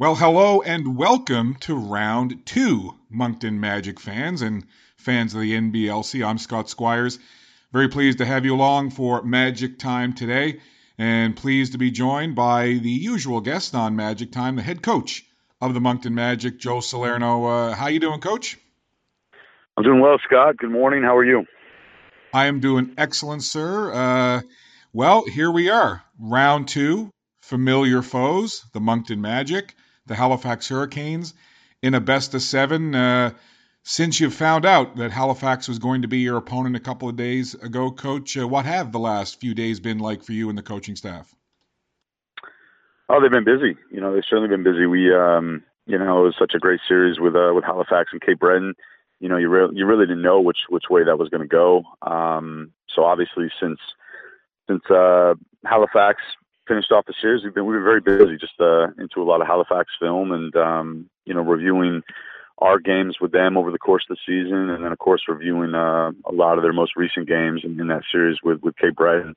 Well, hello and welcome to round two, Moncton Magic fans and fans of the NBLC. I'm Scott Squires. Very pleased to have you along for Magic Time today, and pleased to be joined by the usual guest on Magic Time, the head coach of the Moncton Magic, Joe Salerno. Uh, how you doing, Coach? I'm doing well, Scott. Good morning. How are you? I am doing excellent, sir. Uh, well, here we are, round two, familiar foes, the Moncton Magic the Halifax Hurricanes in a best of seven. Uh, since you found out that Halifax was going to be your opponent a couple of days ago, Coach, uh, what have the last few days been like for you and the coaching staff? Oh, they've been busy. You know, they've certainly been busy. We, um, you know, it was such a great series with uh, with Halifax and Cape Breton. You know, you really you really didn't know which which way that was going to go. Um, so obviously, since since uh, Halifax finished off the series, we've been we were very busy, just uh, into a lot of Halifax film and um, you know reviewing our games with them over the course of the season, and then of course reviewing uh, a lot of their most recent games in, in that series with with Cape Breton.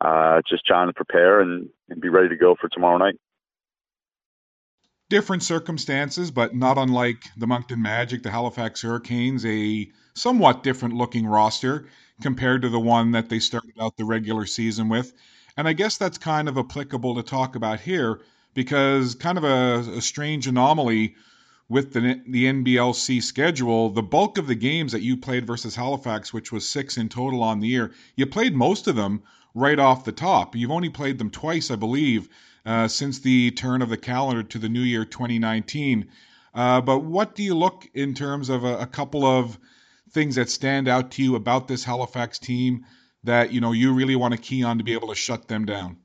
Uh, just trying to prepare and, and be ready to go for tomorrow night. Different circumstances, but not unlike the Moncton Magic, the Halifax Hurricanes, a somewhat different looking roster compared to the one that they started out the regular season with. And I guess that's kind of applicable to talk about here because kind of a, a strange anomaly with the the NBLC schedule, the bulk of the games that you played versus Halifax, which was six in total on the year, you played most of them right off the top. You've only played them twice, I believe, uh, since the turn of the calendar to the new year 2019. Uh, but what do you look in terms of a, a couple of things that stand out to you about this Halifax team that you know you really want to key on to be able to shut them down?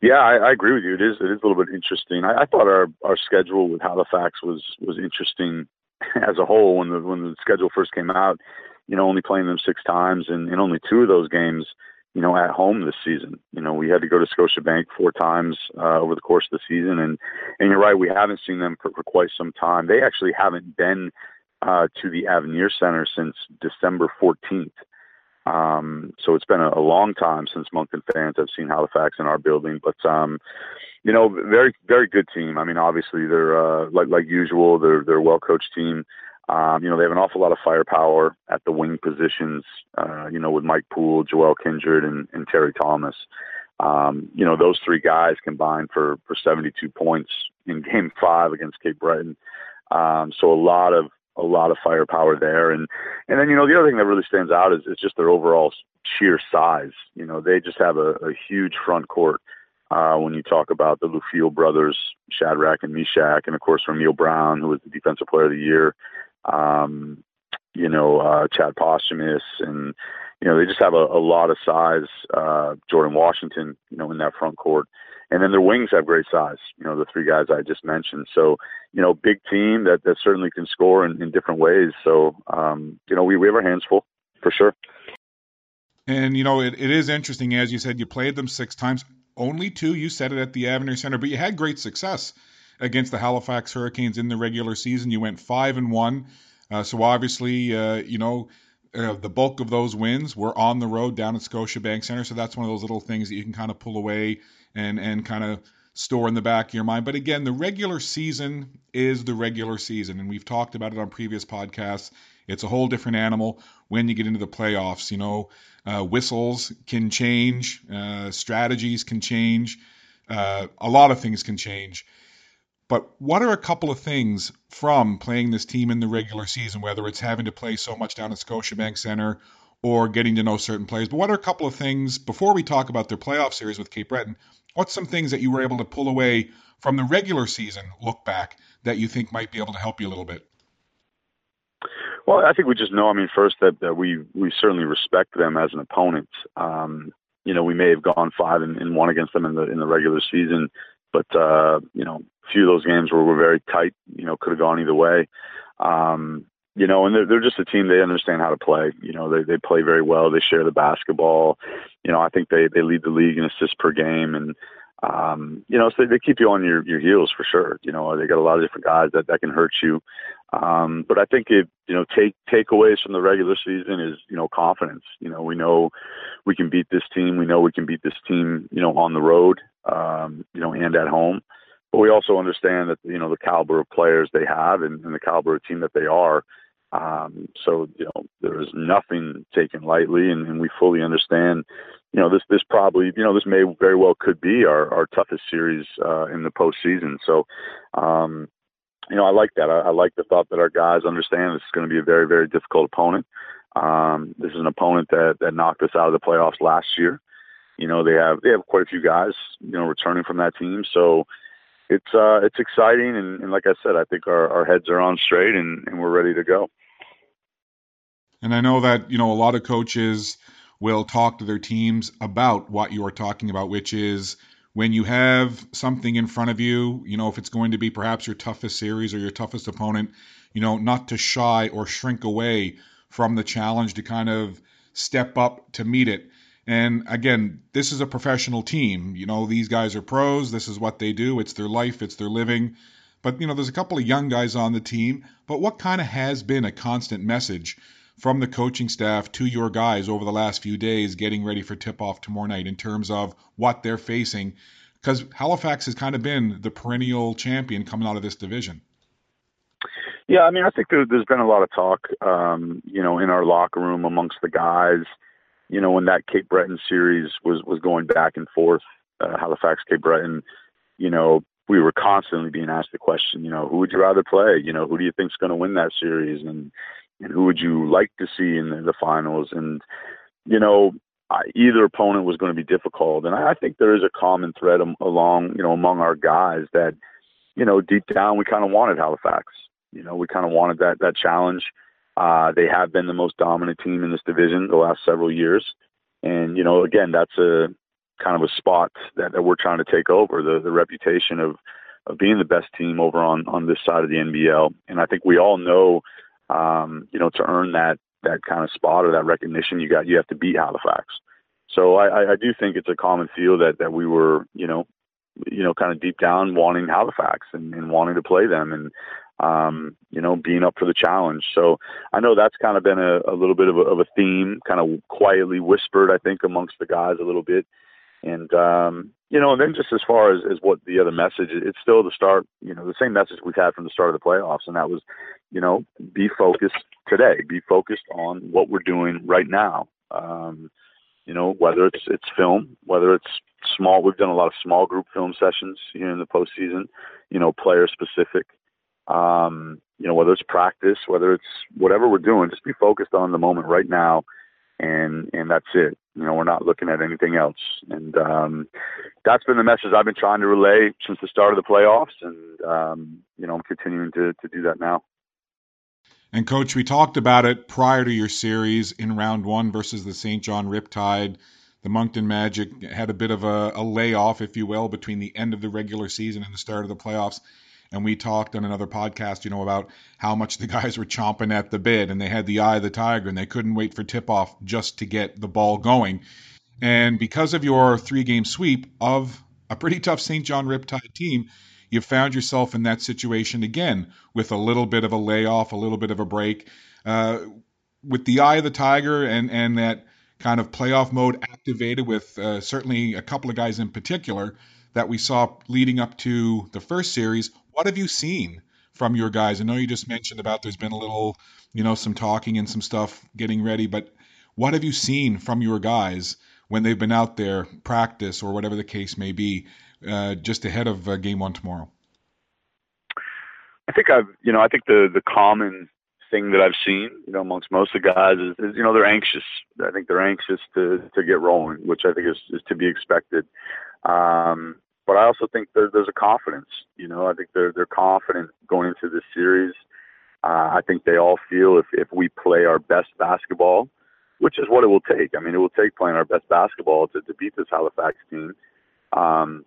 Yeah, I, I agree with you. It is it is a little bit interesting. I, I thought our our schedule with Halifax was was interesting as a whole when the when the schedule first came out. You know, only playing them six times and, and only two of those games, you know, at home this season. You know, we had to go to Scotiabank four times uh, over the course of the season, and and you're right, we haven't seen them for, for quite some time. They actually haven't been uh, to the Avenir Center since December 14th. Um, so it's been a, a, long time since Moncton fans have seen Halifax in our building, but um, you know, very very good team. I mean, obviously they're uh, like like usual. They're they're well coached team. Um, you know, they have an awful lot of firepower at the wing positions. Uh, you know, with Mike Poole, Joel Kindred, and, and Terry Thomas. Um, you know, those three guys combined for for 72 points in Game Five against Cape Breton. Um, so a lot of a lot of firepower there. And and then you know the other thing that really stands out is, is just their overall sheer size. You know they just have a, a huge front court. Uh, when you talk about the Lufil brothers, Shadrach and Meshach, and of course Ramil Brown, who was the Defensive Player of the Year, um, you know uh, Chad Posthumus, and you know they just have a, a lot of size. Uh, Jordan Washington, you know, in that front court. And then their wings have great size, you know, the three guys I just mentioned. So, you know, big team that, that certainly can score in, in different ways. So, um, you know, we, we have our hands full for sure. And, you know, it, it is interesting. As you said, you played them six times, only two. You said it at the Avenir Center, but you had great success against the Halifax Hurricanes in the regular season. You went five and one. Uh, so obviously, uh, you know, uh, the bulk of those wins were on the road down at Scotiabank Center. So that's one of those little things that you can kind of pull away and and kind of store in the back of your mind. But again, the regular season is the regular season, and we've talked about it on previous podcasts. It's a whole different animal when you get into the playoffs. You know, uh, whistles can change, uh, strategies can change, uh, a lot of things can change. But what are a couple of things from playing this team in the regular season, whether it's having to play so much down at Scotiabank Center or getting to know certain players? But what are a couple of things before we talk about their playoff series with Cape Breton? What's some things that you were able to pull away from the regular season look back that you think might be able to help you a little bit? Well, I think we just know. I mean, first that, that we we certainly respect them as an opponent. Um, you know, we may have gone five and, and one against them in the in the regular season, but uh, you know, a few of those games were, were very tight. You know, could have gone either way. Um, you know, and they're, they're just a team. They understand how to play. You know, they, they play very well. They share the basketball. You know, I think they, they lead the league in assists per game. And, um, you know, so they, they keep you on your, your heels for sure. You know, they got a lot of different guys that, that can hurt you. Um, but I think it, you know, take takeaways from the regular season is, you know, confidence. You know, we know we can beat this team. We know we can beat this team, you know, on the road, um, you know, and at home. but we also understand that you know the caliber of players they have and, and the caliber of team that they are. Um, so you know there is nothing taken lightly, and, and we fully understand. You know this this probably you know this may very well could be our our toughest series uh, in the postseason. So um, you know I like that. I, I like the thought that our guys understand this is going to be a very very difficult opponent. Um, this is an opponent that that knocked us out of the playoffs last year. You know they have they have quite a few guys you know returning from that team. So it's uh, it's exciting, and, and, like I said, I think our, our heads are on straight, and, and we're ready to go. And I know that you know a lot of coaches will talk to their teams about what you are talking about, which is when you have something in front of you, you know, if it's going to be perhaps your toughest series or your toughest opponent, you know, not to shy or shrink away from the challenge to kind of step up to meet it. And again, this is a professional team. You know, these guys are pros. This is what they do. It's their life, it's their living. But, you know, there's a couple of young guys on the team. But what kind of has been a constant message from the coaching staff to your guys over the last few days getting ready for tip off tomorrow night in terms of what they're facing? Because Halifax has kind of been the perennial champion coming out of this division. Yeah, I mean, I think there, has been a lot of talk, um, you know, in our locker room amongst the guys you know, when that Cape Breton series was was going back and forth, uh, Halifax, Cape Breton, you know, we were constantly being asked the question, you know, who would you rather play? You know, who do you think's going to win that series, and and who would you like to see in the, the finals? And you know, I, either opponent was going to be difficult, and I, I think there is a common thread along, you know, among our guys that, you know, deep down we kind of wanted Halifax. You know, we kind of wanted that that challenge. Uh, they have been the most dominant team in this division the last several years. And, you know, again, that's a kind of a spot that, that we're trying to take over the, the reputation of, of being the best team over on, on this side of the NBL. And I think we all know, um, you know, to earn that, that kind of spot or that recognition, you got, you have to beat Halifax. So I, I do think it's a common feel that, that we were, you know, you know, kind of deep down wanting Halifax and, and wanting to play them. And um, you know, being up for the challenge. So I know that's kind of been a, a little bit of a, of a, theme, kind of quietly whispered, I think, amongst the guys a little bit. And, um, you know, and then just as far as, as what the other message, it's still the start, you know, the same message we've had from the start of the playoffs. And that was, you know, be focused today, be focused on what we're doing right now. Um, you know, whether it's, it's film, whether it's small, we've done a lot of small group film sessions here in the postseason, you know, player specific um, you know, whether it's practice, whether it's whatever we're doing, just be focused on the moment right now, and and that's it. You know, we're not looking at anything else, and um, that's been the message I've been trying to relay since the start of the playoffs, and um, you know, I'm continuing to to do that now. And coach, we talked about it prior to your series in round one versus the St. John Riptide. The Moncton Magic had a bit of a, a layoff, if you will, between the end of the regular season and the start of the playoffs and we talked on another podcast, you know, about how much the guys were chomping at the bit and they had the eye of the tiger and they couldn't wait for tip off just to get the ball going. And because of your three game sweep of a pretty tough St. John Riptide team, you found yourself in that situation again with a little bit of a layoff, a little bit of a break. Uh, with the eye of the tiger and, and that kind of playoff mode activated with uh, certainly a couple of guys in particular that we saw leading up to the first series, what have you seen from your guys? I know you just mentioned about there's been a little, you know, some talking and some stuff getting ready, but what have you seen from your guys when they've been out there practice or whatever the case may be, uh, just ahead of uh, game one tomorrow? I think I've, you know, I think the the common thing that I've seen, you know, amongst most of the guys is, is, you know, they're anxious. I think they're anxious to to get rolling, which I think is, is to be expected. Um, but I also think there, there's a confidence. You know, I think they're they're confident going into this series. Uh, I think they all feel if if we play our best basketball, which is what it will take. I mean, it will take playing our best basketball to, to beat this Halifax team. Um,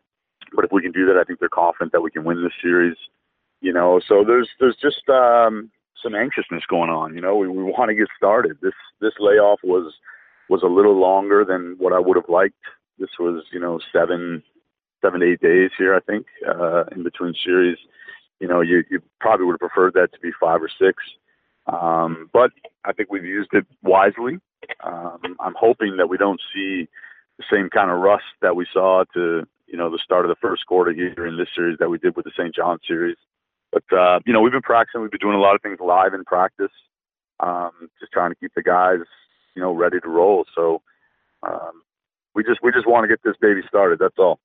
but if we can do that, I think they're confident that we can win this series. You know, so there's there's just um, some anxiousness going on. You know, we, we want to get started. This this layoff was was a little longer than what I would have liked. This was you know seven seven to eight days here, I think, uh, in between series. You know, you, you probably would have preferred that to be five or six. Um, but I think we've used it wisely. Um, I'm hoping that we don't see the same kind of rust that we saw to, you know, the start of the first quarter here in this series that we did with the St. John series. But uh, you know, we've been practicing. We've been doing a lot of things live in practice, um, just trying to keep the guys, you know, ready to roll. So um, we just we just want to get this baby started. That's all.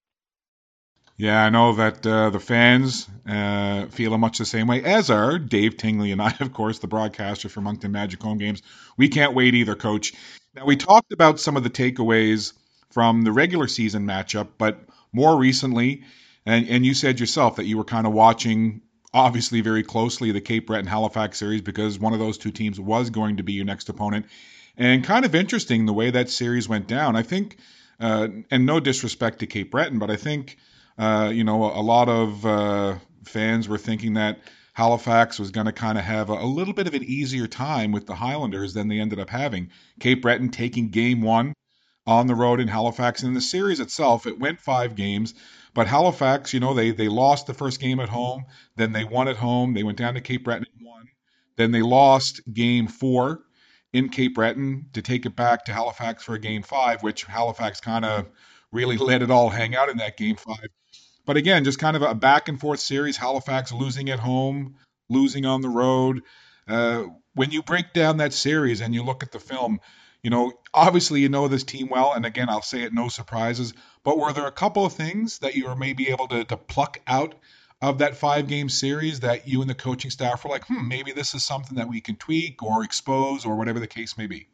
Yeah, I know that uh, the fans uh, feel much the same way, as are Dave Tingley and I, of course, the broadcaster for Moncton Magic Home Games. We can't wait either, Coach. Now, we talked about some of the takeaways from the regular season matchup, but more recently, and, and you said yourself that you were kind of watching, obviously, very closely the Cape Breton Halifax series because one of those two teams was going to be your next opponent. And kind of interesting the way that series went down. I think, uh, and no disrespect to Cape Breton, but I think uh, you know, a, a lot of uh, fans were thinking that Halifax was going to kind of have a, a, little bit of an easier time with the Highlanders than they ended up having. Cape Breton taking game one on the road in Halifax. And in the series itself, it went five games. But Halifax, you know, they, they lost the first game at home, then they won at home. They went down to Cape Breton and won. Then they lost game four in Cape Breton to take it back to Halifax for a game five, which Halifax kind of really let it all hang out in that game five. But again, just kind of a back and forth series. Halifax losing at home, losing on the road. Uh, when you break down that series and you look at the film, you know, obviously you know this team well, and again, I'll say it, no surprises. But were there a couple of things that you were maybe able to, to pluck out of that five game series that you and the coaching staff were like, hmm, maybe this is something that we can tweak or expose or whatever the case may be?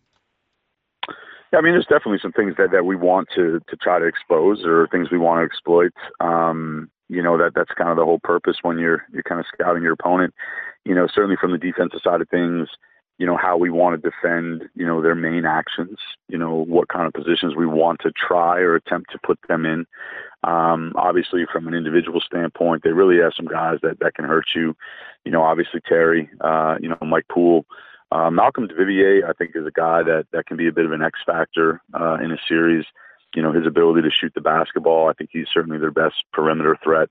Yeah, I mean, there's definitely some things that, that we want to to try to expose or things we want to exploit. Um, you know that that's kind of the whole purpose when you're you're kind of scouting your opponent. You know, certainly from the defensive side of things, you know how we want to defend. You know their main actions. You know what kind of positions we want to try or attempt to put them in. Um, obviously, from an individual standpoint, they really have some guys that that can hurt you. You know, obviously Terry. Uh, you know Mike Poole. Uh, Malcolm Duvivier, I think, is a guy that, that can be a bit of an X factor uh, in a series. You know, his ability to shoot the basketball, I think he's certainly their best perimeter threat.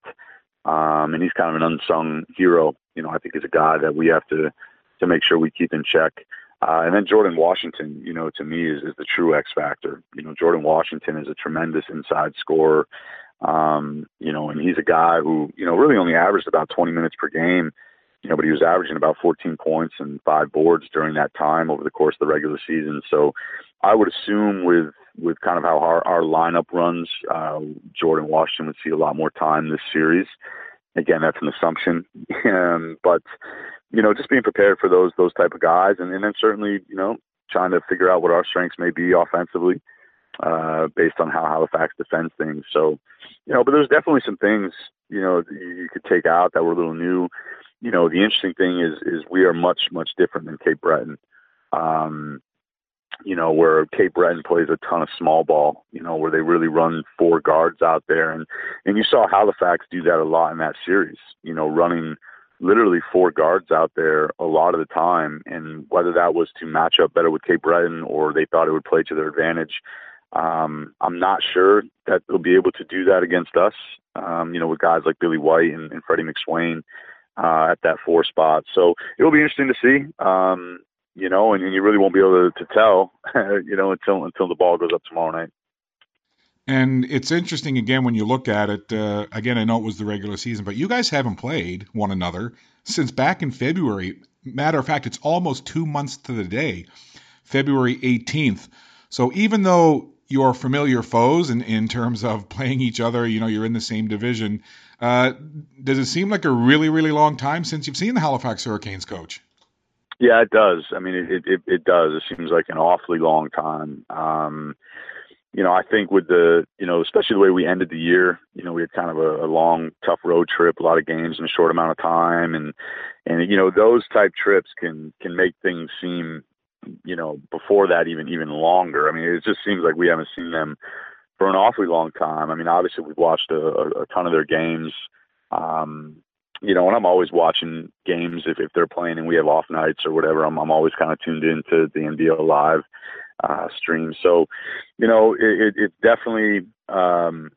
Um, and he's kind of an unsung hero. You know, I think he's a guy that we have to to make sure we keep in check. Uh, and then Jordan Washington, you know, to me is, is the true X factor. You know, Jordan Washington is a tremendous inside scorer. Um, you know, and he's a guy who, you know, really only averaged about 20 minutes per game you know, but he was averaging about 14 points and five boards during that time over the course of the regular season. So I would assume with with kind of how our, our lineup runs, uh, Jordan Washington would see a lot more time this series. Again, that's an assumption, um, but you know, just being prepared for those those type of guys, and, and then certainly you know trying to figure out what our strengths may be offensively uh, based on how Halifax defends things. So, you know, but there's definitely some things you know you could take out that were a little new you know, the interesting thing is is we are much much different than Cape Breton. Um, you know, where Cape Breton plays a ton of small ball. You know, where they really run four guards out there, and and you saw Halifax do that a lot in that series. You know, running literally four guards out there a lot of the time, and whether that was to match up better with Cape Breton or they thought it would play to their advantage. Um, I'm not sure that they'll be able to do that against us. Um, you know, with guys like Billy White and, and Freddie McSwain uh, at that four spot. So it'll be interesting to see. Um, you know, and, and, you really won't be able to, to tell, you know, until until the ball goes up tomorrow night. And it's interesting again when you look at it. Uh, again, I know it was the regular season, but you guys haven't played one another since back in February. Matter of fact, it's almost two months to the day, February 18th. So even though you're familiar foes in, in terms of playing each other, you know, you're in the same division, uh, does it seem like a really, really long time since you've seen the Halifax Hurricanes coach? Yeah, it does. I mean, it it, it does. It seems like an awfully long time. Um, you know, I think with the, you know, especially the way we ended the year, you know, we had kind of a, a long, tough road trip, a lot of games in a short amount of time, and and you know, those type trips can can make things seem, you know, before that even even longer. I mean, it just seems like we haven't seen them for an awfully long time. I mean, obviously we've watched a, a, ton of their games. Um, you know, and I'm always watching games if, if they're playing and we have off nights or whatever. I'm, I'm always kind of tuned into the NBL live uh, stream. So, you know, it, it, it definitely um,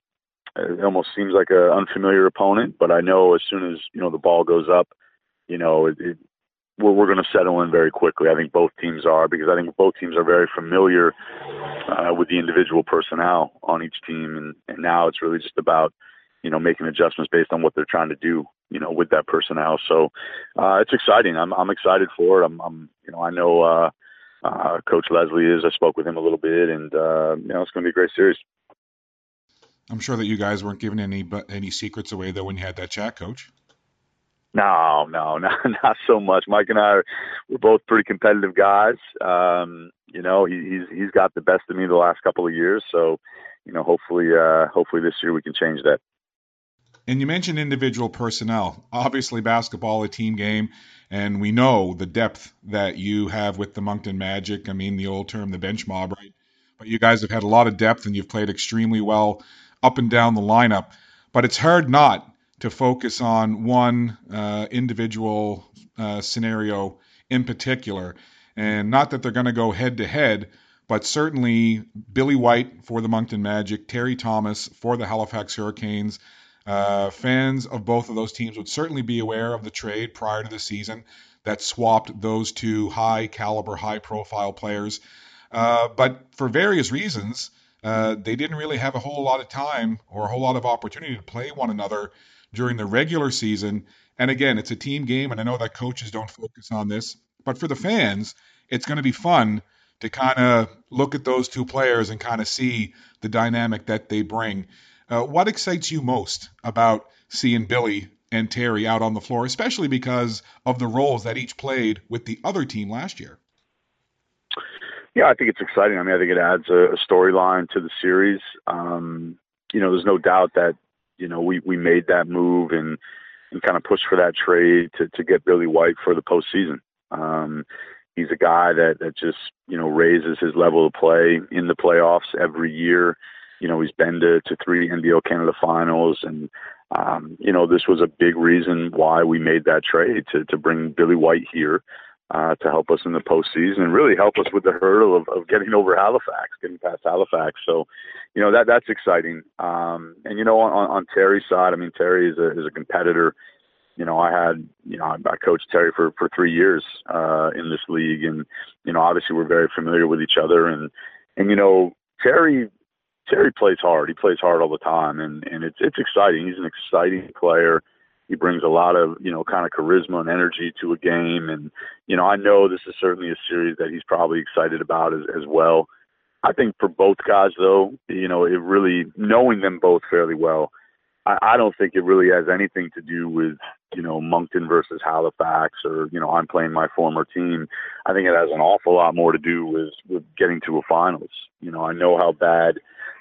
it almost seems like an unfamiliar opponent, but I know as soon as you know the ball goes up, you know, it, it we're, we're going to settle in very quickly. I think both teams are because I think both teams are very familiar uh, with the individual personnel on each team, and, and now it's really just about you know making adjustments based on what they're trying to do you know with that personnel. So uh, it's exciting. I'm I'm excited for it. I'm, I'm you know I know uh, uh, Coach Leslie is. I spoke with him a little bit, and uh, you know it's going to be a great series. I'm sure that you guys weren't giving any but any secrets away though when you had that chat, Coach. No, no, not not so much. Mike and I, are, we're both pretty competitive guys. Um, you know, he, he's he's got the best of me the last couple of years. So, you know, hopefully, uh, hopefully this year we can change that. And you mentioned individual personnel. Obviously, basketball a team game, and we know the depth that you have with the Moncton Magic. I mean, the old term, the bench mob, right? But you guys have had a lot of depth, and you've played extremely well up and down the lineup. But it's hard not to focus on one uh, individual uh, scenario in particular. And not that they're going to go head to head, but certainly Billy White for the Moncton Magic, Terry Thomas for the Halifax Hurricanes. Uh, fans of both of those teams would certainly be aware of the trade prior to the season that swapped those two high caliber, high profile players. Uh, but for various reasons, uh, they didn't really have a whole lot of time or a whole lot of opportunity to play one another during the regular season. And again, it's a team game, and I know that coaches don't focus on this, but for the fans, it's going to be fun to kind of look at those two players and kind of see the dynamic that they bring. Uh, what excites you most about seeing Billy and Terry out on the floor, especially because of the roles that each played with the other team last year? Yeah, I think it's exciting. I mean, I think it adds a, a storyline to the series. Um, you know, there's no doubt that you know, we, we made that move and, and kind of pushed for that trade to, to get Billy White for the postseason. Um, he's a guy that, that just, you know, raises his level of play in the playoffs every year. You know, he's been to, to three NBL Canada finals and, um, you know, this was a big reason why we made that trade to, to bring Billy White here uh, to help us in the postseason and really help us with the hurdle of, of getting over Halifax, getting past Halifax. So, you know that that's exciting. Um, and you know, on, on Terry's side, I mean, Terry is a is a competitor. You know, I had you know I, coached Terry for for three years uh, in this league, and you know, obviously we're very familiar with each other. And and you know, Terry Terry plays hard. He plays hard all the time, and and it's it's exciting. He's an exciting player he brings a lot of you know kind of charisma and energy to a game. And you know i know this is certainly a series that he's probably excited about as, as well. I think for both guys though you know it really knowing them both fairly well I, I don't think it really has anything to do with you know moncton versus halifax or you know i'm playing my former team. I think it has an awful lot more to do with with getting to a finals. You know i know how bad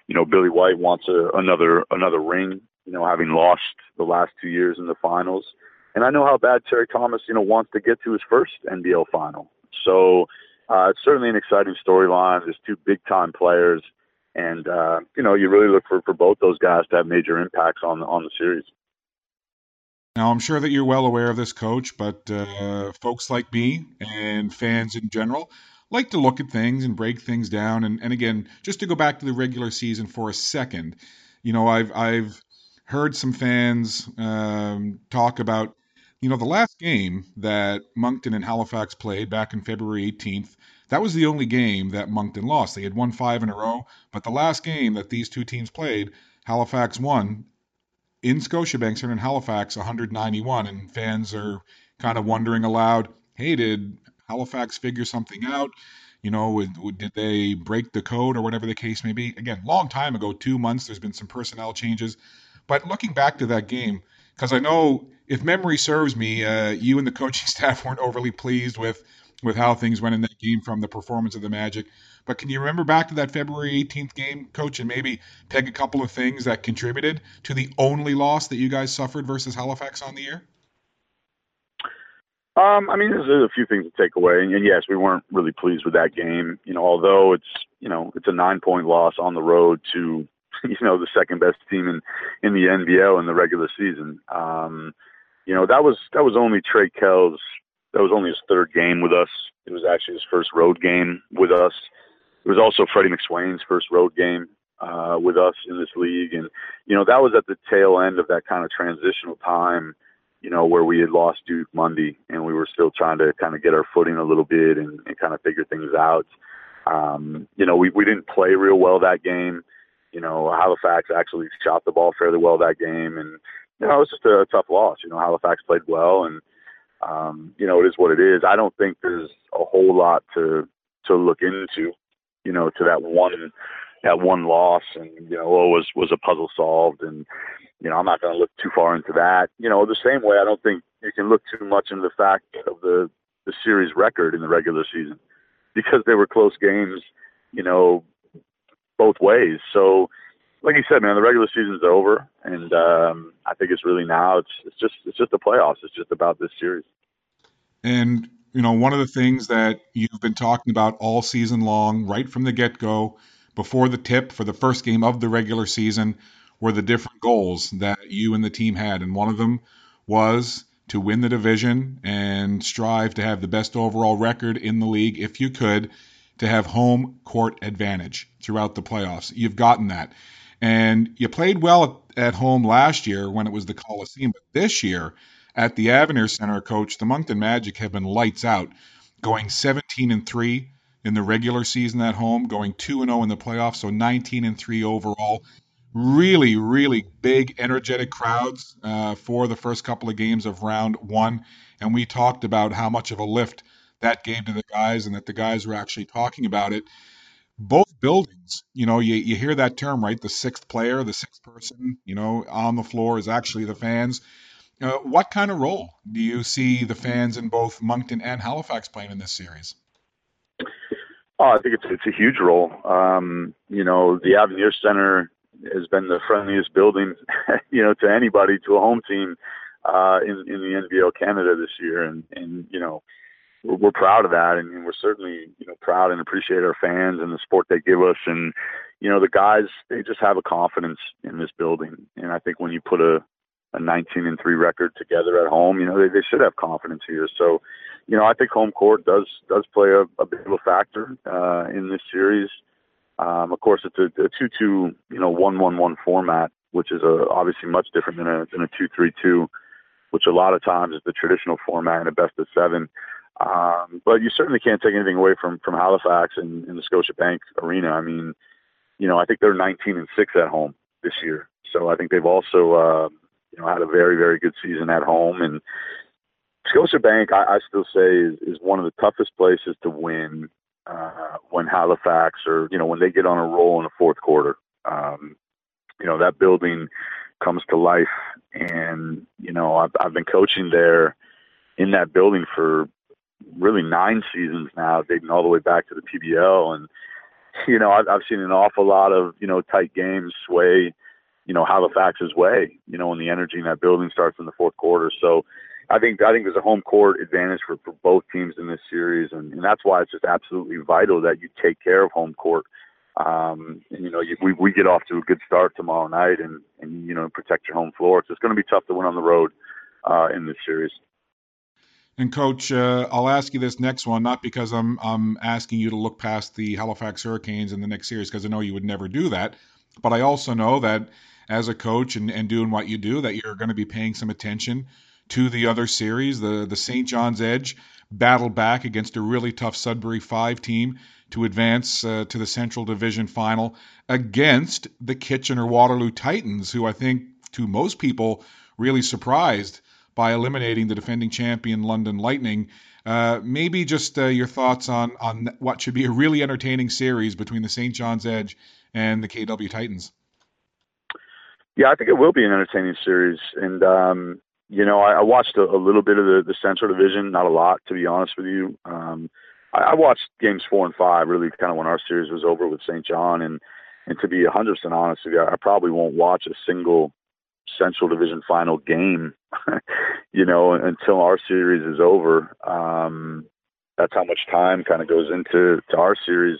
you know billy white wants a, another another ring you know, having lost the last two years in the finals. And I know how bad Terry Thomas, you know, wants to get to his first NBL final. So uh, it's certainly an exciting storyline. There's two big time players. And, uh, you know, you really look for, for both those guys to have major impacts on, on the series. Now, I'm sure that you're well aware of this, coach, but uh, folks like me and fans in general like to look at things and break things down. And, and again, just to go back to the regular season for a second, you know, I've I've heard some fans um, talk about, you know, the last game that Moncton and Halifax played back in February 18th. That was the only game that Moncton lost. They had won five in a row, but the last game that these two teams played, Halifax won in Scotiabank Center in Halifax 191. And fans are kind of wondering aloud, hey, did Halifax figure something out? You know, did they break the code or whatever the case may be? Again, long time ago, two months, there's been some personnel changes. But looking back to that game, because I know if memory serves me, uh, you and the coaching staff weren't overly pleased with with how things went in that game from the performance of the Magic. But can you remember back to that February 18th game, coach, and maybe peg a couple of things that contributed to the only loss that you guys suffered versus Halifax on the year? Um, I mean, there's a few things to take away, and, and yes, we weren't really pleased with that game. You know, although it's you know it's a nine point loss on the road to you know the second best team in in the NBL in the regular season. Um, you know that was that was only Trey Kell's that was only his third game with us. It was actually his first road game with us. It was also Freddie McSwain's first road game uh, with us in this league, and you know that was at the tail end of that kind of transitional time you know, where we had lost Duke Mondy and we were still trying to kind of get our footing a little bit and, and kind of figure things out. Um, you know, we, we didn't play real well that game. You know, Halifax actually shot the ball fairly well that game. And, you know, it was just a, tough loss. You know, Halifax played well and, um, you know, it is what it is. I don't think there's a whole lot to, to look into, you know, to that one, that one loss and, you know, oh, was, was a puzzle solved and, you know, I'm not going to look too far into that. You know, the same way I don't think you can look too much into the fact of the the series record in the regular season because they were close games, you know, both ways. So, like you said, man, the regular season's over, and um, I think it's really now it's it's just it's just the playoffs. It's just about this series. And you know, one of the things that you've been talking about all season long, right from the get go, before the tip for the first game of the regular season, were the different goals that you and the team had. And one of them was to win the division and strive to have the best overall record in the league if you could, to have home court advantage throughout the playoffs. You've gotten that. And you played well at home last year when it was the Coliseum, but this year at the Avenir Center, coach, the Moncton Magic have been lights out, going 17 and 3 in the regular season at home, going 2 and 0 in the playoffs, so 19 and 3 overall really, really big, energetic crowds uh, for the first couple of games of round one. And we talked about how much of a lift that gave to the guys and that the guys were actually talking about it. Both buildings, you know, you, you hear that term, right? The sixth player, the sixth person, you know, on the floor is actually the fans. Uh, what kind of role do you see the fans in both Moncton and Halifax playing in this series? Oh, I think it's it's a huge role. Um, you know, the Avenir Center has been the friendliest building, you know, to anybody, to a home team uh, in in the NBL Canada this year, and and you know, we're, we're proud of that, and we're certainly you know proud and appreciate our fans and the support they give us, and you know, the guys they just have a confidence in this building, and I think when you put a a 19 and three record together at home, you know, they, they should have confidence here. So, you know, I think home court does does play a, a bit of a factor uh, in this series. Um, of course, it's a, a two-two, you know, one-one-one format, which is a, obviously much different than a than a two-three-two, which a lot of times is the traditional format in a best of seven. Um, but you certainly can't take anything away from from Halifax and in the Scotiabank Arena. I mean, you know, I think they're 19 and six at home this year, so I think they've also, uh, you know, had a very very good season at home. And Scotiabank, I, I still say, is, is one of the toughest places to win uh, when Halifax or you know when they get on a roll in the fourth quarter. Um, you know that building comes to life, and you know I've, I've been coaching there in that building for really nine seasons now, dating all the way back to the PBL, and you know I've, I've seen an awful lot of you know tight games sway you know Halifax's way. You know when the energy in that building starts in the fourth quarter, so I think I think there's a home court advantage for, for both teams in this series, and, and that's why it's just absolutely vital that you take care of home court. Um, and you know, you, we we get off to a good start tomorrow night, and and you know, protect your home floor. So it's going to be tough to win on the road uh, in this series. And coach, uh, I'll ask you this next one, not because I'm I'm asking you to look past the Halifax Hurricanes in the next series, because I know you would never do that. But I also know that as a coach and, and doing what you do, that you're going to be paying some attention to the other series. The the St. John's Edge battled back against a really tough Sudbury Five team to advance uh, to the Central Division Final against the Kitchener Waterloo Titans, who I think to most people really surprised by eliminating the defending champion London Lightning. Uh, maybe just uh, your thoughts on on what should be a really entertaining series between the St. John's Edge and the KW Titans. Yeah, I think it will be an entertaining series, and um, you know, I, I watched a, a little bit of the, the Central Division, not a lot, to be honest with you. Um, I, I watched games four and five, really, kind of when our series was over with St. John, and and to be 100% honest with you, I probably won't watch a single Central Division final game, you know, until our series is over. Um, that's how much time kind of goes into to our series.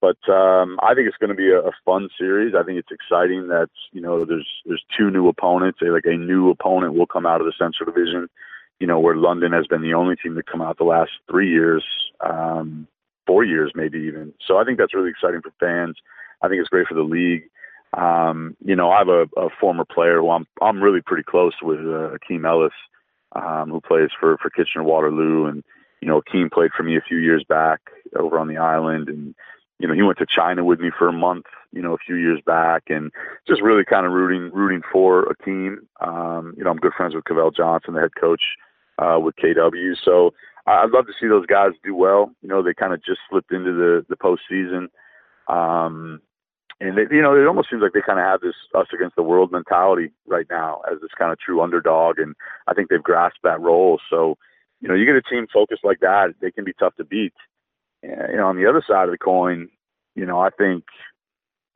But um, I think it's going to be a, a fun series. I think it's exciting that you know there's there's two new opponents. Like a new opponent will come out of the Central Division. You know where London has been the only team to come out the last three years, um, four years maybe even. So I think that's really exciting for fans. I think it's great for the league. Um, you know, I have a, a former player who I'm I'm really pretty close with, uh, Akeem Ellis. um, who plays for for Kitchener Waterloo, and you know, Akeem played for me a few years back over on the island, and you know, he went to China with me for a month, you know, a few years back, and just really kind of rooting rooting for Akeem. Um, you know, I'm good friends with Cavell Johnson, the head coach uh, with KW, so I'd love to see those guys do well. You know, they kind of just slipped into the the postseason. Um, and they, you know, it almost seems like they kind of have this us against the world mentality right now as this kind of true underdog, and I think they've grasped that role. So, you know, you get a team focused like that, they can be tough to beat. And, you know, on the other side of the coin, you know, I think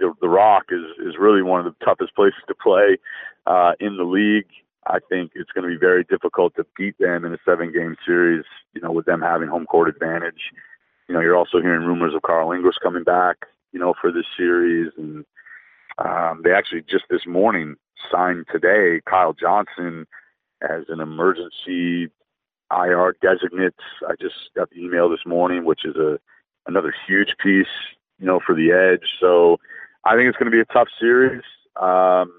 the, the Rock is is really one of the toughest places to play uh, in the league. I think it's going to be very difficult to beat them in a seven game series. You know, with them having home court advantage. You know, you're also hearing rumors of Carl English coming back you know, for this series. And um, they actually just this morning signed today Kyle Johnson as an emergency IR designate. I just got the email this morning, which is a another huge piece, you know, for the edge. So I think it's going to be a tough series. Um,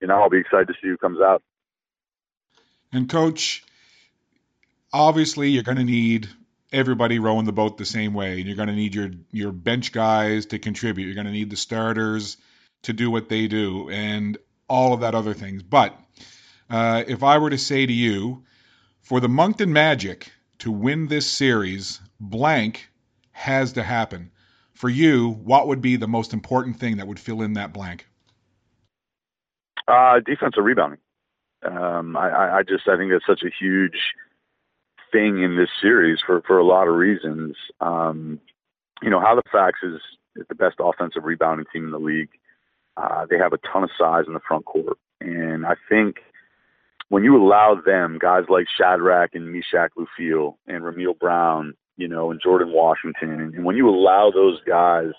you know, I'll be excited to see who comes out. And coach, obviously, you're going to need everybody rowing the boat the same way. And you're going to need your your bench guys to contribute. You're going to need the starters to do what they do, and all of that other things. But uh, if I were to say to you, for the Moncton Magic to win this series, blank has to happen. For you, what would be the most important thing that would fill in that blank? Uh, defensive rebounding. Um, I, I just I think that's such a huge thing in this series for for a lot of reasons. Um, you know, Halifax is, the best offensive rebounding team in the league. Uh, they have a ton of size in the front court, and I think when you allow them, guys like Shadrach and Meshach Lufil and Ramil Brown, you know, and Jordan Washington, and when you allow those guys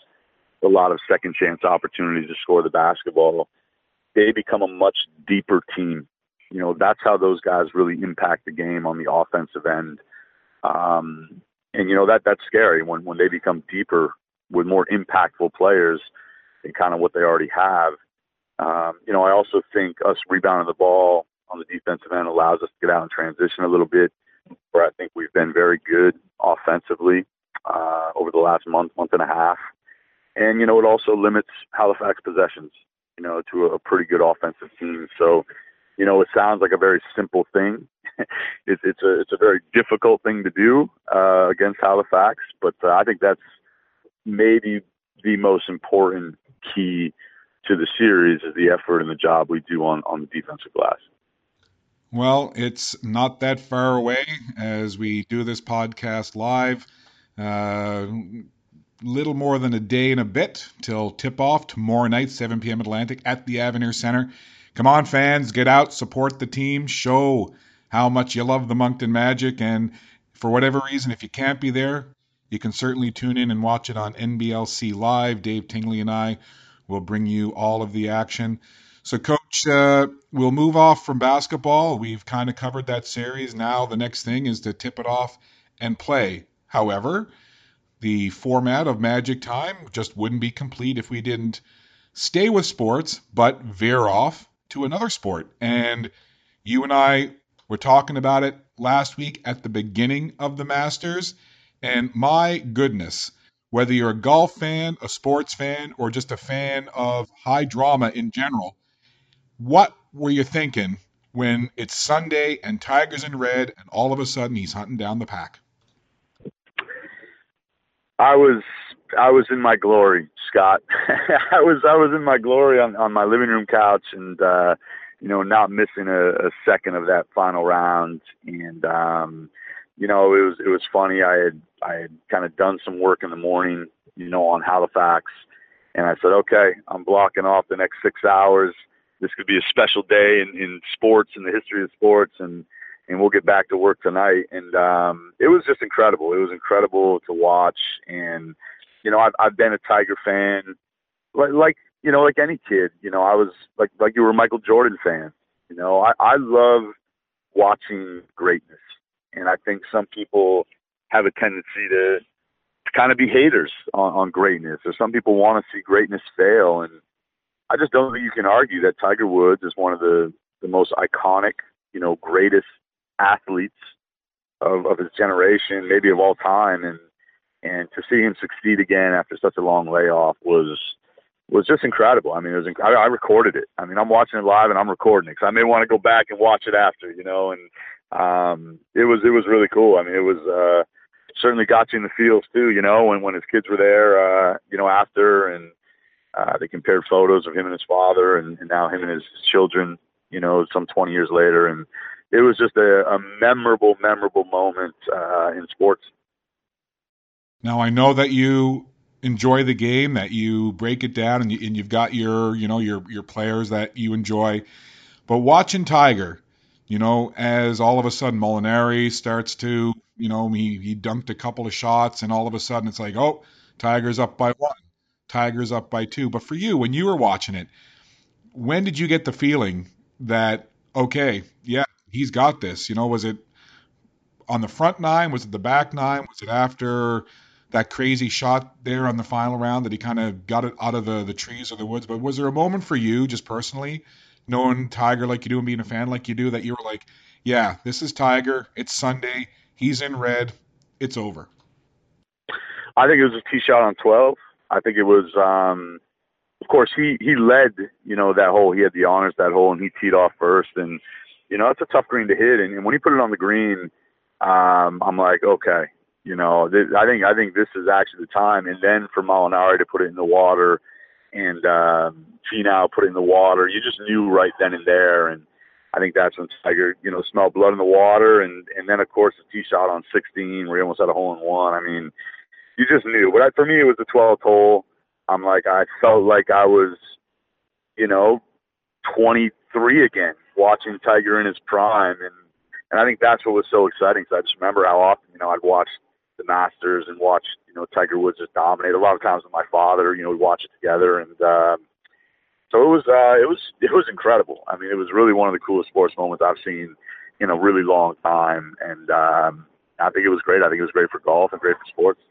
a lot of second chance opportunities to score the basketball, they become a much deeper team you know, that's how those guys really impact the game on the offensive end. Um, and you know that that's scary when when they become deeper with more impactful players and kind of what they already have. Um, you know, I also think us rebounding the ball on the defensive end allows us to get out and transition a little bit, where I think we've been very good offensively uh, over the last month, month and a half. And you know, it also limits Halifax possessions, you know, to a, a pretty good offensive team. So you know, it sounds like a very simple thing. it's it's a it's a very difficult thing to do uh, against Halifax, but uh, I think that's maybe the most important key to the series is the effort and the job we do on on the defensive glass. Well, it's not that far away as we do this podcast live. Uh, little more than a day and a bit till tip off tomorrow night, 7 p.m. Atlantic at the Avenir Center. Come on, fans, get out, support the team, show how much you love the Moncton Magic. And for whatever reason, if you can't be there, you can certainly tune in and watch it on NBLC Live. Dave Tingley and I will bring you all of the action. So, Coach, uh, we'll move off from basketball. We've kind of covered that series. Now, the next thing is to tip it off and play. However, the format of Magic Time just wouldn't be complete if we didn't stay with sports, but veer off to another sport. And you and I were talking about it last week at the beginning of the Masters. And my goodness, whether you're a golf fan, a sports fan, or just a fan of high drama in general, what were you thinking when it's Sunday and Tigers in red and all of a sudden he's hunting down the pack? I was I was in my glory, Scott. I was I was in my glory on on my living room couch and uh you know not missing a, a second of that final round and um you know it was it was funny I had I had kind of done some work in the morning, you know, on Halifax and I said, "Okay, I'm blocking off the next 6 hours. This could be a special day in in sports in the history of sports and and we'll get back to work tonight." And um it was just incredible. It was incredible to watch and you know, I've I've been a Tiger fan, like like you know, like any kid. You know, I was like like you were a Michael Jordan fan. You know, I I love watching greatness, and I think some people have a tendency to, to kind of be haters on, on greatness, or some people want to see greatness fail, and I just don't think you can argue that Tiger Woods is one of the the most iconic, you know, greatest athletes of, of his generation, maybe of all time, and and to see him succeed again after such a long layoff was was just incredible. I mean, it was inc- I, I recorded it. I mean, I'm watching it live and I'm recording it because I may want to go back and watch it after, you know. And um, it was it was really cool. I mean, it was uh, certainly got you in the feels too, you know, when when his kids were there, uh, you know, after and uh, they compared photos of him and his father, and, and now him and his children, you know, some 20 years later, and it was just a, a memorable, memorable moment uh, in sports. Now I know that you enjoy the game, that you break it down, and, you, and you've got your, you know, your your players that you enjoy. But watching Tiger, you know, as all of a sudden Molinari starts to, you know, he he dunked a couple of shots, and all of a sudden it's like, oh, Tiger's up by one, Tiger's up by two. But for you, when you were watching it, when did you get the feeling that okay, yeah, he's got this? You know, was it on the front nine? Was it the back nine? Was it after that crazy shot there on the final round that he kind of got it out of the, the trees or the woods. But was there a moment for you, just personally, knowing Tiger like you do and being a fan like you do, that you were like, yeah, this is Tiger. It's Sunday. He's in red. It's over. I think it was a tee shot on 12. I think it was, um, of course, he, he led, you know, that hole. He had the honors that hole and he teed off first. And, you know, that's a tough green to hit. And, and when he put it on the green, um, I'm like, okay, you know, th- I think I think this is actually the time. And then for Molinari to put it in the water, and um, Finau put it in the water, you just knew right then and there. And I think that's when Tiger, you know, smelled blood in the water. And and then of course the tee shot on 16, where he almost had a hole in one. I mean, you just knew. But I, for me, it was the 12th hole. I'm like, I felt like I was, you know, 23 again, watching Tiger in his prime, and and I think that's what was so exciting. Because I just remember how often, you know, I'd watch the Masters and watch you know Tiger Woods just dominate. A lot of times with my father, you know, we watch it together, and um, so it was uh, it was it was incredible. I mean, it was really one of the coolest sports moments I've seen in a really long time, and um, I think it was great. I think it was great for golf and great for sports.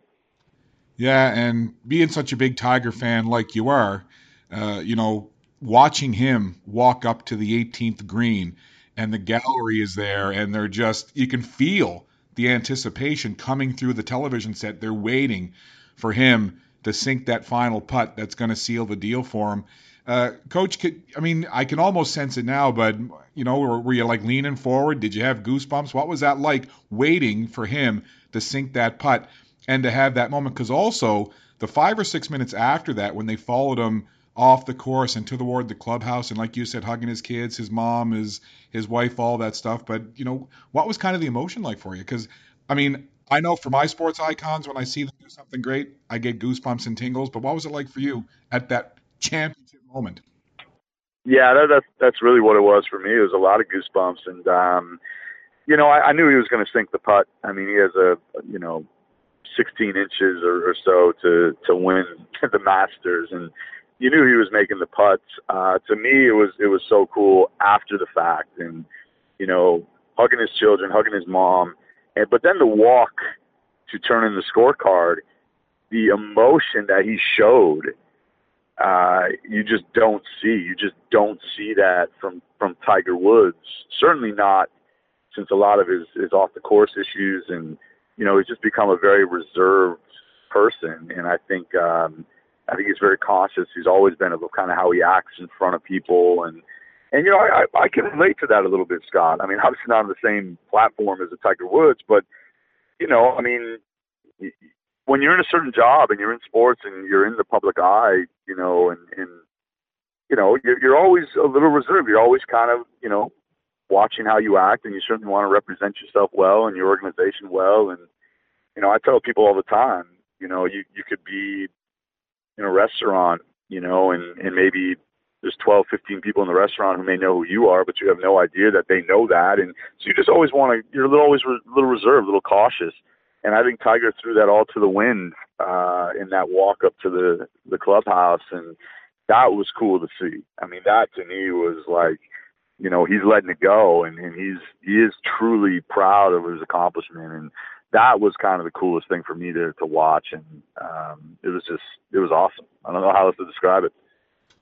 Yeah, and being such a big Tiger fan like you are, uh, you know, watching him walk up to the 18th green and the gallery is there and they're just you can feel the anticipation coming through the television set. They're waiting for him to sink that final putt that's going to seal the deal for him. Uh, Coach, could, I mean, I can almost sense it now, but you know, were, were, you like leaning forward? Did you have goosebumps? What was that like, waiting for him to sink that putt and to have that moment? Because also the five or six minutes after that, when they followed him off the course and to toward the clubhouse and like you said hugging his kids his mom his his wife all that stuff. But you know what was kind of the emotion like for you? Because i mean i know for my sports icons when i see them do something great i get goosebumps and tingles. But what was it like for you at that championship moment? Yeah that, that's that's really what it was for me. It was a lot of goosebumps and um you know i, I knew he was going to sink the putt. I mean he has a you know 16 inches or, or so to to win the masters. And you knew he was making the putts. Uh, to me, it was it was so cool after the fact, and you know, hugging his children, hugging his mom, and but then the walk to turn in the scorecard, the emotion that he showed, uh, you just don't see. You just don't see that from from Tiger Woods. Certainly not since a lot of his his off the course issues, and you know, he's just become a very reserved person, and I think. um I think he's very cautious. He's always been of kind of how he acts in front of people, and and you know I I can relate to that a little bit, Scott. I mean, obviously not on the same platform as a Tiger Woods, but you know, I mean, when you're in a certain job and you're in sports and you're in the public eye, you know, and and you know you're, you're always a little reserved. You're always kind of you know watching how you act, and you certainly want to represent yourself well and your organization well. And you know, I tell people all the time, you know, you you could be in a restaurant, you know, and, and maybe there's 12, 15 people in the restaurant who may know who you are, but you have no idea that they know that. And so you just always want to, you're a little, always a little reserved, a little cautious. And I think Tiger threw that all to the wind uh, in that walk up to the, the clubhouse. And that was cool to see. I mean, that to me was like, you know, he's letting it go and, and he's, he is truly proud of his accomplishment. And that was kind of the coolest thing for me to, to watch. And um, it was just, it was awesome. I don't know how else to describe it.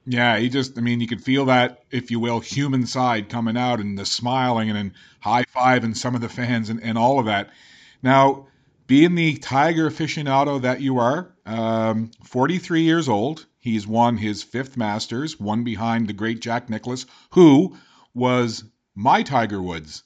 Yeah, he just, I mean, you could feel that, if you will, human side coming out and the smiling and, and high five and some of the fans and, and all of that. Now, being the Tiger aficionado that you are, um, 43 years old, he's won his fifth Masters, one behind the great Jack Nicklaus, who was my Tiger Woods.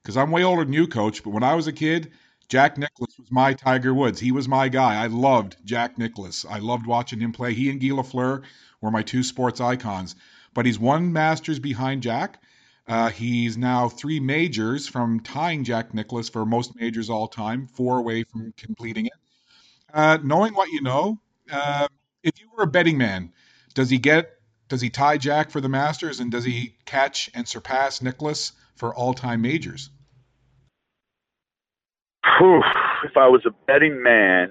Because I'm way older than you, coach, but when I was a kid, Jack Nicklaus was my Tiger Woods. He was my guy. I loved Jack Nicklaus. I loved watching him play. He and Guy Lafleur were my two sports icons. But he's one Masters behind Jack. Uh, he's now three majors from tying Jack Nicklaus for most majors all time, four away from completing it. Uh, knowing what you know, uh, if you were a betting man, does he get does he tie Jack for the Masters and does he catch and surpass Nicklaus for all time majors? Whew, if I was a betting man,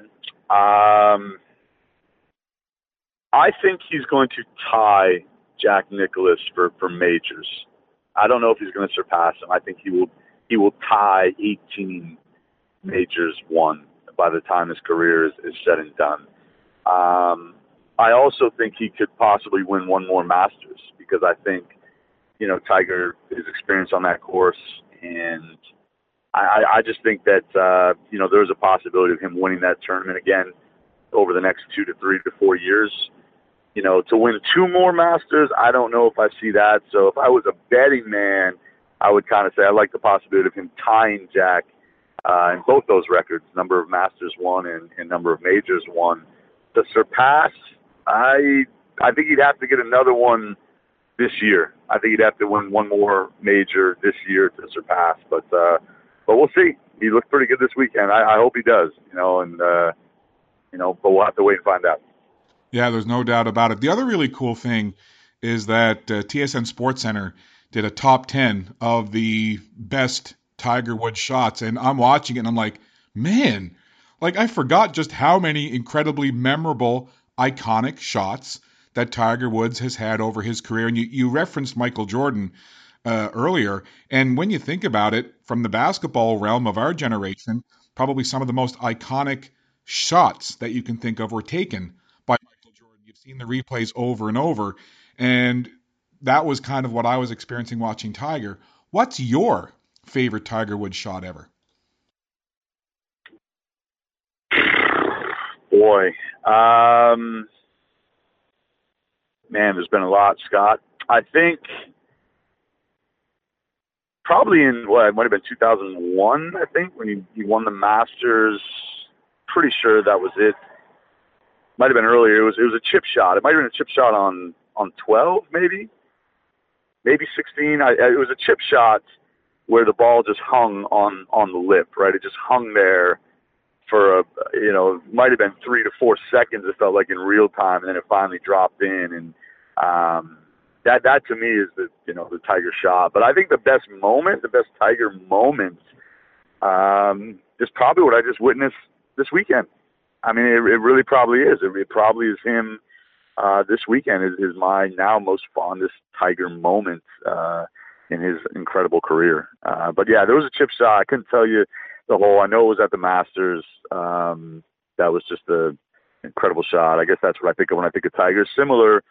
um, I think he's going to tie Jack Nicklaus for, for majors. I don't know if he's going to surpass him. I think he will he will tie 18 majors won by the time his career is, is said and done. Um, I also think he could possibly win one more Masters because I think, you know, Tiger is experienced on that course, and I, I just think that uh, you know there's a possibility of him winning that tournament again over the next two to three to four years you know, to win two more Masters, I don't know if I see that. So if I was a betting man, I would kind of say I like the possibility of him tying Jack uh, in both those records, number of Masters won and, and number of majors won. To surpass, I I think he'd have to get another one this year. I think he'd have to win one more major this year to surpass. But uh, but we'll see. He looked pretty good this weekend. I, I hope he does. You know, and uh, you know, but we'll have to wait and find out. Yeah, there's no doubt about it. The other really cool thing is that uh, TSN Sports Center did a top 10 of the best Tiger Woods shots. And I'm watching it and I'm like, man, like I forgot just how many incredibly memorable, iconic shots that Tiger Woods has had over his career. And you, you referenced Michael Jordan uh, earlier. And when you think about it, from the basketball realm of our generation, probably some of the most iconic shots that you can think of were taken by Michael Jordan. You've seen the replays over and over, and that was kind of what I was experiencing watching Tiger. What's your favorite Tiger Woods shot ever? Boy, um, man, there's been a lot, Scott. I think probably in what it might have been 2001. I think when he, he won the Masters. Pretty sure that was it might have been earlier. It was it was a chip shot. It might have been a chip shot on on 12, maybe, maybe 16. I, it was a chip shot where the ball just hung on on the lip, right? It just hung there for a you know might have been three to four seconds. It felt like in real time, and then it finally dropped in, and um, that that to me is the you know the Tiger shot. But I think the best moment, the best Tiger moment, um, is probably what I just witnessed this weekend. I mean, it, it really probably is. It, it probably is him. Uh, this weekend is, is my now most fondest Tiger moment uh, in his incredible career. Uh, but yeah, there was a chip shot. I couldn't tell you the hole. I know it was at the Masters. Um, that was just a incredible shot. I guess that's what I think of when I think of Tiger. Similar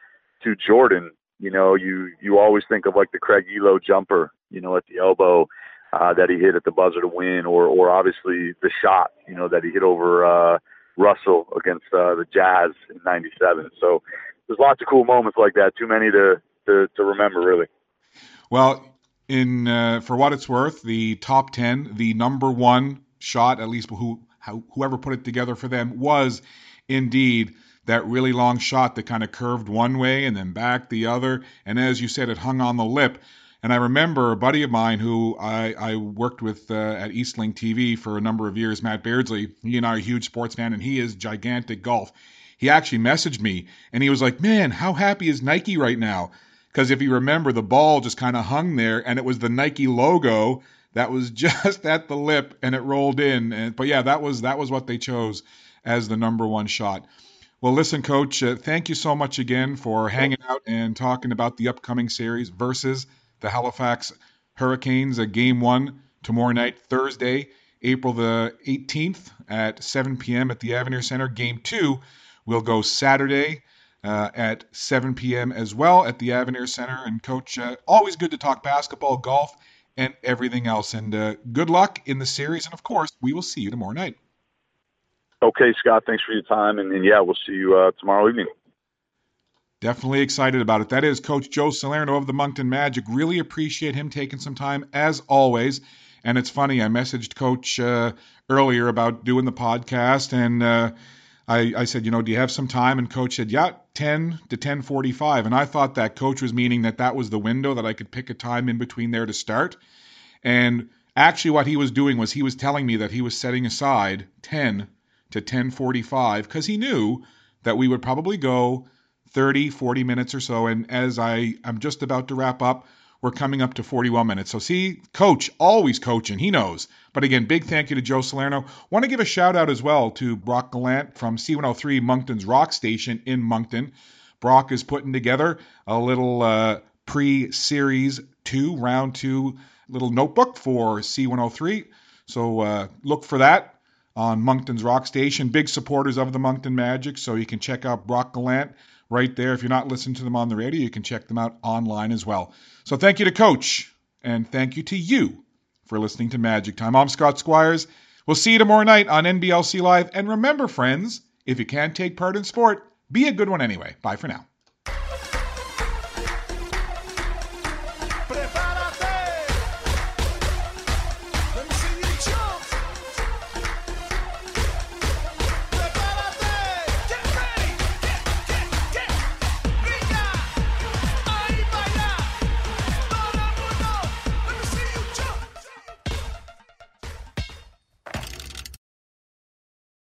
to Jordan, you know, you you always think of like the Craig Ehlo jumper, you know, at the elbow uh, that he hit at the buzzer to win, or or obviously the shot, you know, that he hit over. Uh, Russell against uh, the Jazz in '97. So there's lots of cool moments like that. Too many to to, to remember, really. Well, in uh, for what it's worth, the top ten, the number one shot, at least who whoever put it together for them, was indeed that really long shot that kind of curved one way and then back the other. And as you said, it hung on the lip. And I remember a buddy of mine who I, I worked with uh, at Eastlink TV for a number of years, Matt Beardsley. He and I are a huge sports fan, and he is gigantic golf. He actually messaged me, and he was like, "Man, how happy is Nike right now?" Because if you remember, the ball just kind of hung there, and it was the Nike logo that was just at the lip, and it rolled in. And, but yeah, that was that was what they chose as the number one shot. Well, listen, Coach, uh, thank you so much again for hanging out and talking about the upcoming series versus the Halifax Hurricanes, a game one tomorrow night, Thursday, April the 18th at 7 p.m. at the Avenir Center. Game two will go Saturday, uh, at 7 p.m. as well at the Avenir Center. And, Coach, uh, always good to talk basketball, golf, and everything else. And uh, good luck in the series. And, of course, we will see you tomorrow night. Okay, Scott. Thanks for your time. And, and yeah, we'll see you uh, tomorrow evening. Definitely excited about it. That is Coach Joe Salerno of the Moncton Magic. Really appreciate him taking some time, as always. And it's funny, I messaged Coach uh, earlier about doing the podcast, and uh, I, I, said, you know, do you have some time? And Coach said, yeah, 10 to 10:45. And I thought that Coach was meaning that that was the window that I could pick a time in between there to start. And actually, what he was doing was he was telling me that he was setting aside 10 to 10:45 because he knew that we would probably go 30, 40 minutes or so. And as I am just about to wrap up, we're coming up to 41 minutes. So see, coach, always coaching. He knows. But again, big thank you to Joe Salerno. Want to give a shout out as well to Brock Gallant from C103 Moncton's Rock Station in Moncton. Brock is putting together a little uh, pre-series two, round two, little notebook for C103. So uh, look for that on Moncton's Rock Station. Big supporters of the Moncton Magic, so you can check out Brock Gallant right there. If you're not listening to them on the radio, you can check them out online as well. So thank you to Coach, and thank you to you for listening to Magic Time. I'm Scott Squires. We'll see you tomorrow night on NBLC Live. And remember, friends, if you can't take part in sport, be a good one anyway. Bye for now.